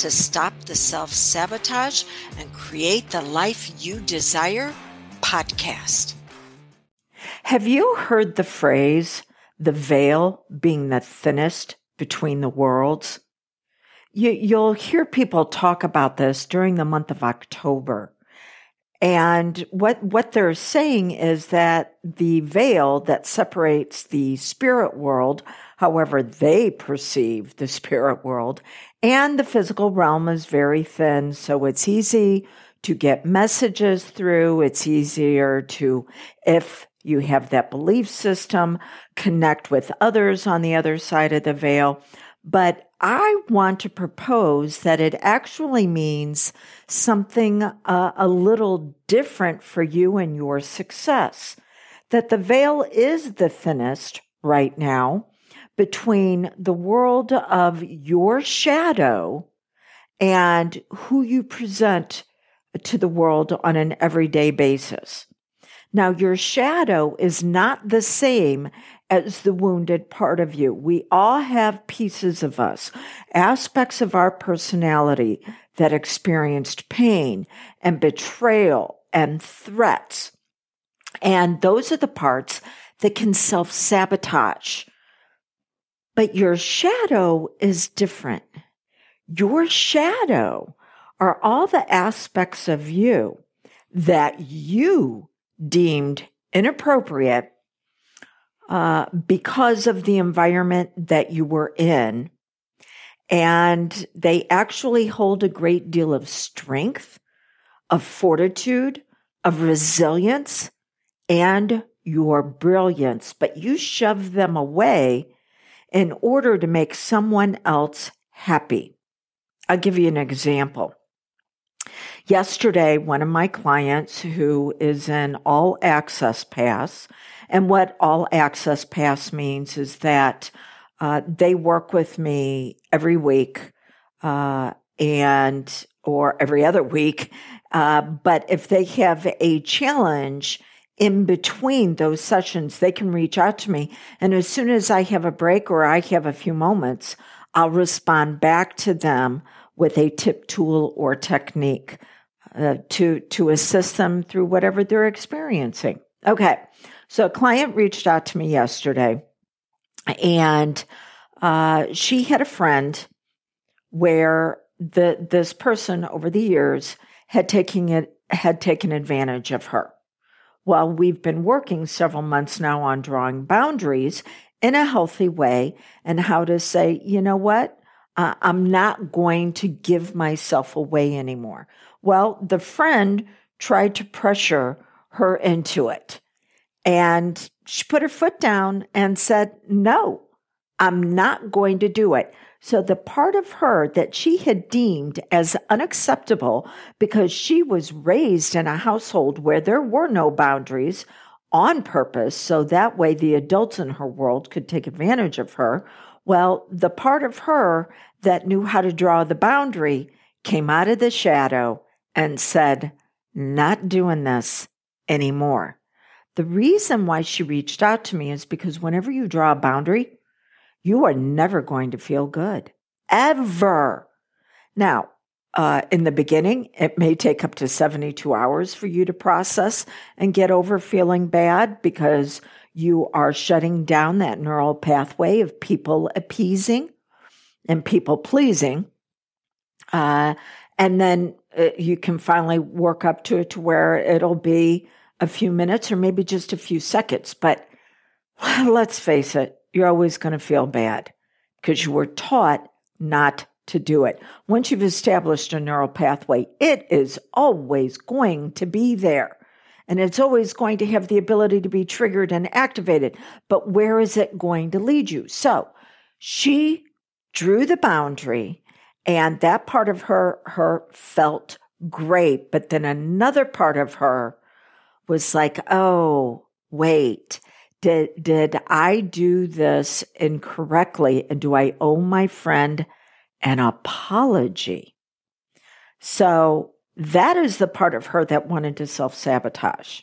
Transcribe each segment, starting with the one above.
to Stop the Self Sabotage and Create the Life You Desire podcast. Have you heard the phrase, the veil being the thinnest between the worlds? You, you'll hear people talk about this during the month of October. And what, what they're saying is that the veil that separates the spirit world, however they perceive the spirit world, and the physical realm is very thin. So it's easy to get messages through. It's easier to, if you have that belief system, connect with others on the other side of the veil. But I want to propose that it actually means something uh, a little different for you and your success. That the veil is the thinnest right now between the world of your shadow and who you present to the world on an everyday basis. Now, your shadow is not the same as the wounded part of you. We all have pieces of us, aspects of our personality that experienced pain and betrayal and threats. And those are the parts that can self sabotage. But your shadow is different. Your shadow are all the aspects of you that you deemed inappropriate uh, because of the environment that you were in. And they actually hold a great deal of strength, of fortitude, of resilience, and your brilliance, but you shove them away in order to make someone else happy. I'll give you an example. Yesterday, one of my clients who is an all access pass, and what all access pass means is that uh, they work with me every week uh, and or every other week. Uh, but if they have a challenge in between those sessions, they can reach out to me. And as soon as I have a break or I have a few moments, I'll respond back to them with a tip tool or technique uh, to to assist them through whatever they're experiencing. Okay, so a client reached out to me yesterday, and uh, she had a friend where the this person over the years had taken it had taken advantage of her. Well, we've been working several months now on drawing boundaries in a healthy way and how to say, you know what? Uh, I'm not going to give myself away anymore. Well, the friend tried to pressure her into it. And she put her foot down and said, No, I'm not going to do it. So the part of her that she had deemed as unacceptable because she was raised in a household where there were no boundaries on purpose, so that way the adults in her world could take advantage of her. Well, the part of her that knew how to draw the boundary came out of the shadow and said, Not doing this anymore. The reason why she reached out to me is because whenever you draw a boundary, you are never going to feel good. Ever. Now, uh, in the beginning, it may take up to 72 hours for you to process and get over feeling bad because you are shutting down that neural pathway of people appeasing and people pleasing. Uh, and then uh, you can finally work up to it to where it'll be a few minutes or maybe just a few seconds. But let's face it, you're always going to feel bad because you were taught not to do it. Once you've established a neural pathway, it is always going to be there. And it's always going to have the ability to be triggered and activated. But where is it going to lead you? So she drew the boundary And that part of her, her felt great. But then another part of her was like, oh, wait, did, did I do this incorrectly? And do I owe my friend an apology? So that is the part of her that wanted to self sabotage.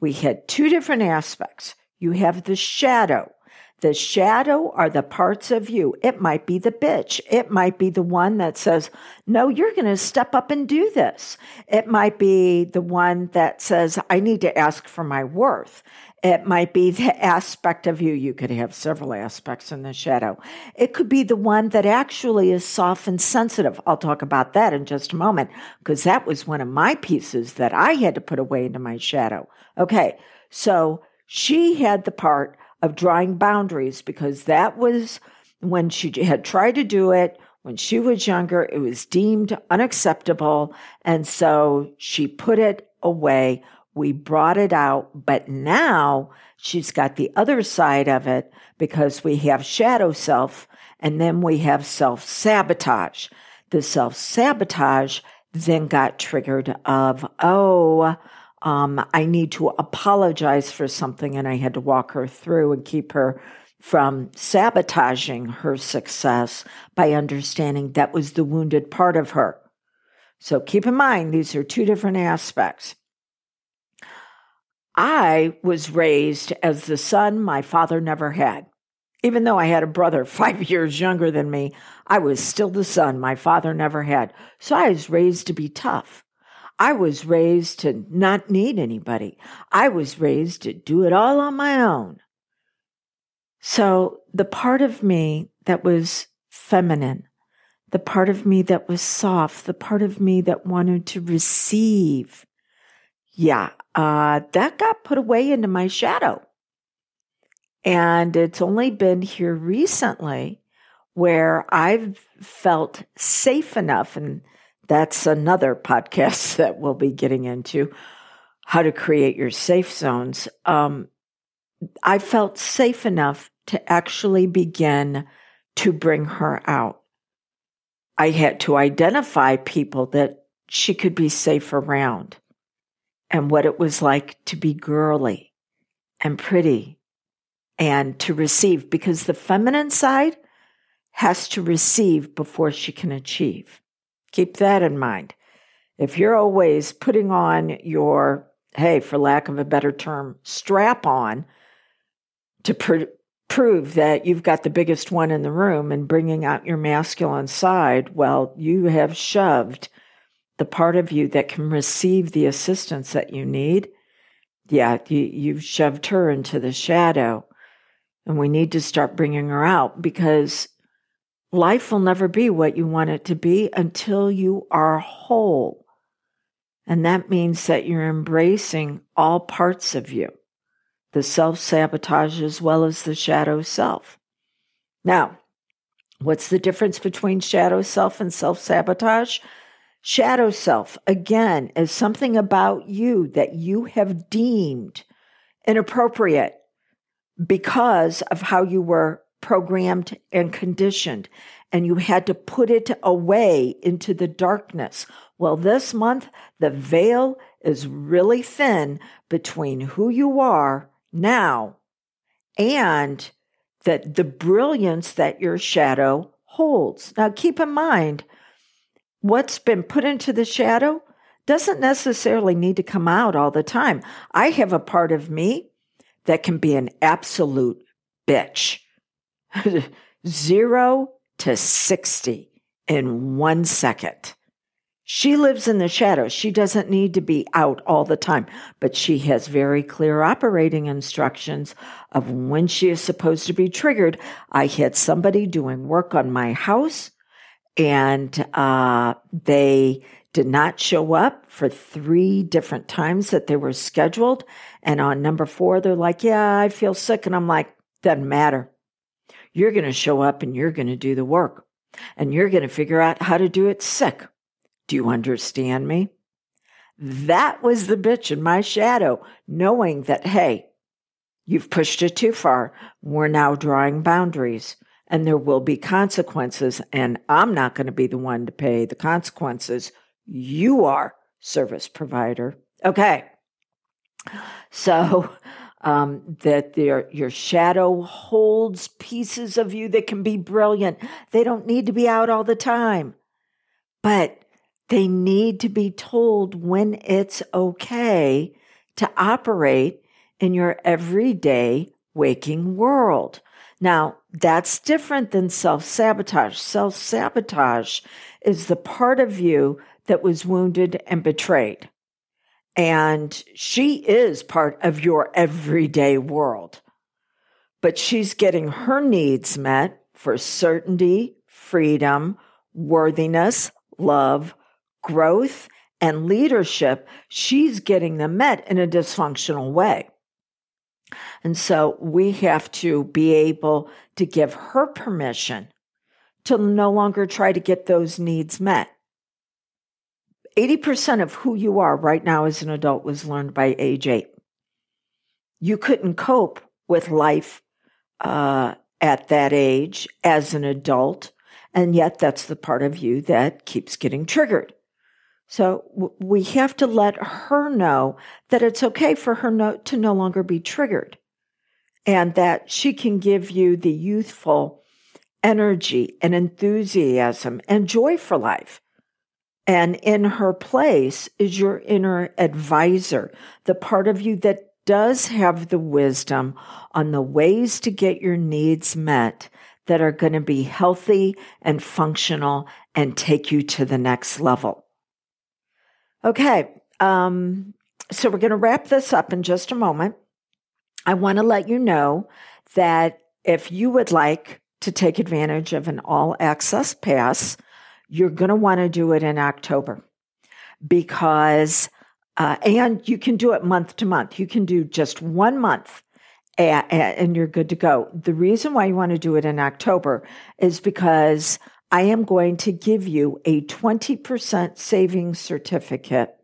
We had two different aspects. You have the shadow. The shadow are the parts of you. It might be the bitch. It might be the one that says, no, you're going to step up and do this. It might be the one that says, I need to ask for my worth. It might be the aspect of you. You could have several aspects in the shadow. It could be the one that actually is soft and sensitive. I'll talk about that in just a moment because that was one of my pieces that I had to put away into my shadow. Okay. So she had the part of drawing boundaries because that was when she had tried to do it when she was younger, it was deemed unacceptable. And so she put it away we brought it out, but now she's got the other side of it because we have shadow self and then we have self sabotage. The self sabotage then got triggered of, oh, um, I need to apologize for something. And I had to walk her through and keep her from sabotaging her success by understanding that was the wounded part of her. So keep in mind, these are two different aspects. I was raised as the son my father never had. Even though I had a brother five years younger than me, I was still the son my father never had. So I was raised to be tough. I was raised to not need anybody. I was raised to do it all on my own. So the part of me that was feminine, the part of me that was soft, the part of me that wanted to receive, yeah, uh, that got put away into my shadow. And it's only been here recently where I've felt safe enough, and that's another podcast that we'll be getting into how to create your safe zones. Um, I felt safe enough to actually begin to bring her out. I had to identify people that she could be safe around and what it was like to be girly and pretty and to receive because the feminine side has to receive before she can achieve. Keep that in mind. If you're always putting on your, hey, for lack of a better term, strap on to pr- prove that you've got the biggest one in the room and bringing out your masculine side, well, you have shoved the part of you that can receive the assistance that you need, yeah, you, you've shoved her into the shadow. And we need to start bringing her out because life will never be what you want it to be until you are whole. And that means that you're embracing all parts of you, the self sabotage as well as the shadow self. Now, what's the difference between shadow self and self sabotage? Shadow self, again, is something about you that you have deemed inappropriate because of how you were programmed and conditioned, and you had to put it away into the darkness. Well, this month, the veil is really thin between who you are now and that the brilliance that your shadow holds. Now, keep in mind, what's been put into the shadow doesn't necessarily need to come out all the time. I have a part of me that can be an absolute bitch. Zero to 60 in one second. She lives in the shadows. She doesn't need to be out all the time, but she has very clear operating instructions of when she is supposed to be triggered. I had somebody doing work on my house and uh, they did not show up for three different times that they were scheduled. And on number four, they're like, Yeah, I feel sick. And I'm like, Doesn't matter. You're going to show up and you're going to do the work and you're going to figure out how to do it sick. Do you understand me? That was the bitch in my shadow, knowing that, hey, you've pushed it too far. We're now drawing boundaries. and there will be consequences. And I'm not going to be the one to pay the consequences. You are, service provider. Okay. So, um, that your, your shadow holds pieces of you that can be brilliant. They don't need to be out all the time, but they need to be told when it's okay to operate in your everyday waking world. Now, that's different than self sabotage. Self sabotage is the part of you that was wounded and betrayed. And she is part of your everyday world. But she's getting her needs met for certainty, freedom, worthiness, love, growth, and leadership. She's getting them met in a dysfunctional way. And so we have to be able to give her permission to no longer try to get those needs met. 80% of who you are right now as an adult was learned by age eight. You couldn't cope with life uh, at that age as an adult, and yet that's the part of you that keeps getting triggered. So w- we have to let her know that it's okay for her no- to no longer be triggered and that she can give you the youthful energy and enthusiasm and joy for life. And in her place is your inner advisor, the part of you that does have the wisdom on the ways to get your needs met that are going to be healthy and functional and take you to the next level. Okay. Um, so we're going to wrap this up in just a moment. I want to let you know that if you would like to take advantage of an all access pass, you're going to want to do it in October because, uh, and you can do it month to month. You can do just one month and you're good to go. The reason why you want to do it in October is because I am going to give you a 20% savings certificate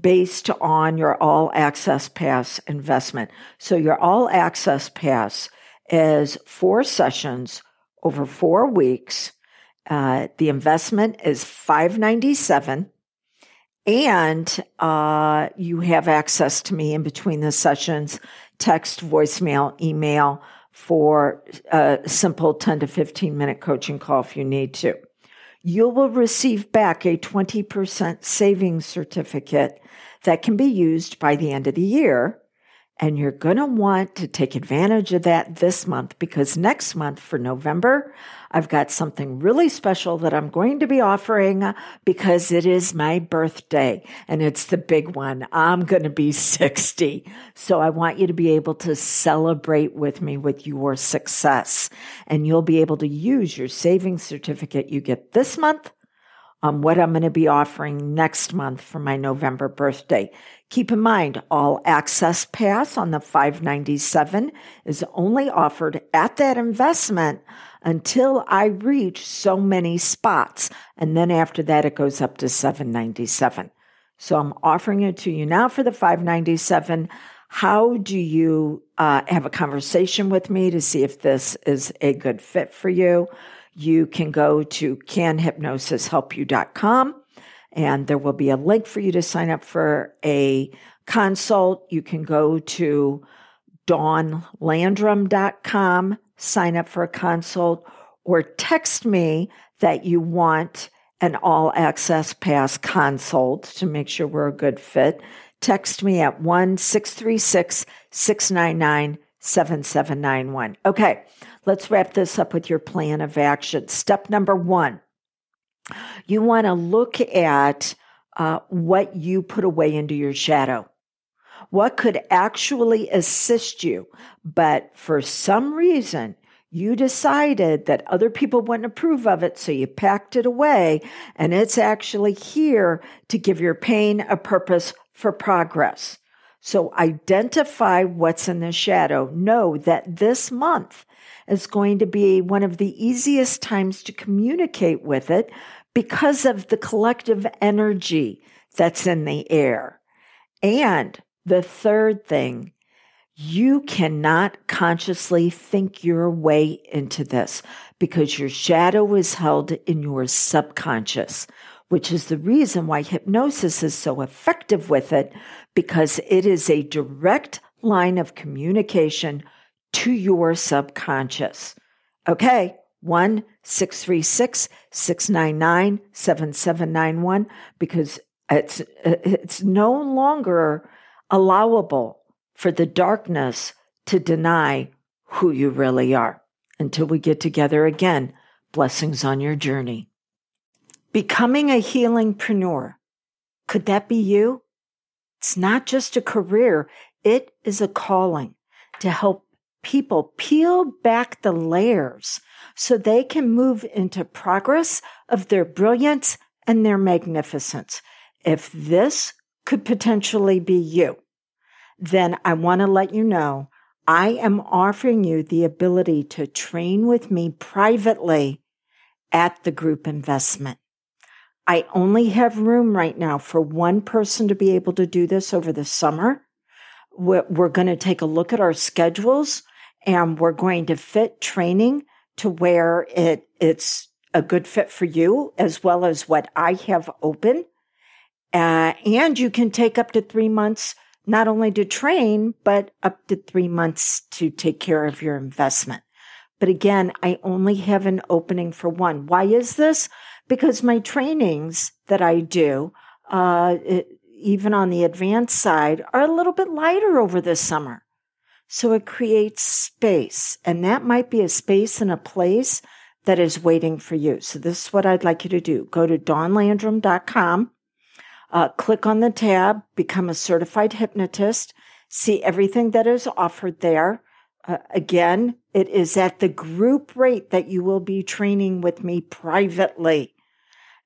based on your all access pass investment. So your all access pass is four sessions over four weeks. Uh, the investment is 597 and uh, you have access to me in between the sessions, text, voicemail, email for a simple 10 to 15 minute coaching call if you need to you will receive back a 20% savings certificate that can be used by the end of the year. And you're going to want to take advantage of that this month because next month for November, I've got something really special that I'm going to be offering uh, because it is my birthday and it's the big one. I'm going to be 60. So I want you to be able to celebrate with me with your success and you'll be able to use your savings certificate you get this month on what I'm going to be offering next month for my November birthday. Keep in mind, all access pass on the 597 is only offered at that investment until I reach so many spots. And then after that, it goes up to 797. So I'm offering it to you now for the 597. How do you uh, have a conversation with me to see if this is a good fit for you? You can go to canhypnosishelpyou.com and there will be a link for you to sign up for a consult. You can go to dawnlandrum.com, sign up for a consult, or text me that you want an all access pass consult to make sure we're a good fit. Text me at 1 636 699 7791. Okay. Let's wrap this up with your plan of action. Step number one you want to look at uh, what you put away into your shadow. What could actually assist you, but for some reason, you decided that other people wouldn't approve of it, so you packed it away, and it's actually here to give your pain a purpose for progress. So identify what's in the shadow. Know that this month is going to be one of the easiest times to communicate with it because of the collective energy that's in the air. And the third thing, You cannot consciously think your way into this because your shadow is held in your subconscious, which is the reason why hypnosis is so effective with it because it is a direct line of communication to your subconscious. Okay. 1 636 699 7791 because it's, it's no longer allowable for the darkness to deny who you really are. Until we get together again, blessings on your journey. Becoming a healingpreneur. Could that be you? It's not just a career. It is a calling to help people peel back the layers so they can move into progress of their brilliance and their magnificence. If this could potentially be you, then I want to let you know I am offering you the ability to train with me privately at the group investment. I only have room right now for one person to be able to do this over the summer. We're, we're going to take a look at our schedules and we're going to fit training to where it, it's a good fit for you as well as what I have open. Uh, and you can take up to three months not only to train, but up to three months to take care of your investment. But again, I only have an opening for one. Why is this? Because my trainings that I do, uh, it, even on the advanced side, are a little bit lighter over the summer. So it creates space, and that might be a space and a place that is waiting for you. So this is what I'd like you to do. Go to dawnlandrum.com uh, click on the tab, become a certified hypnotist, see everything that is offered there. Uh, again, it is at the group rate that you will be training with me privately.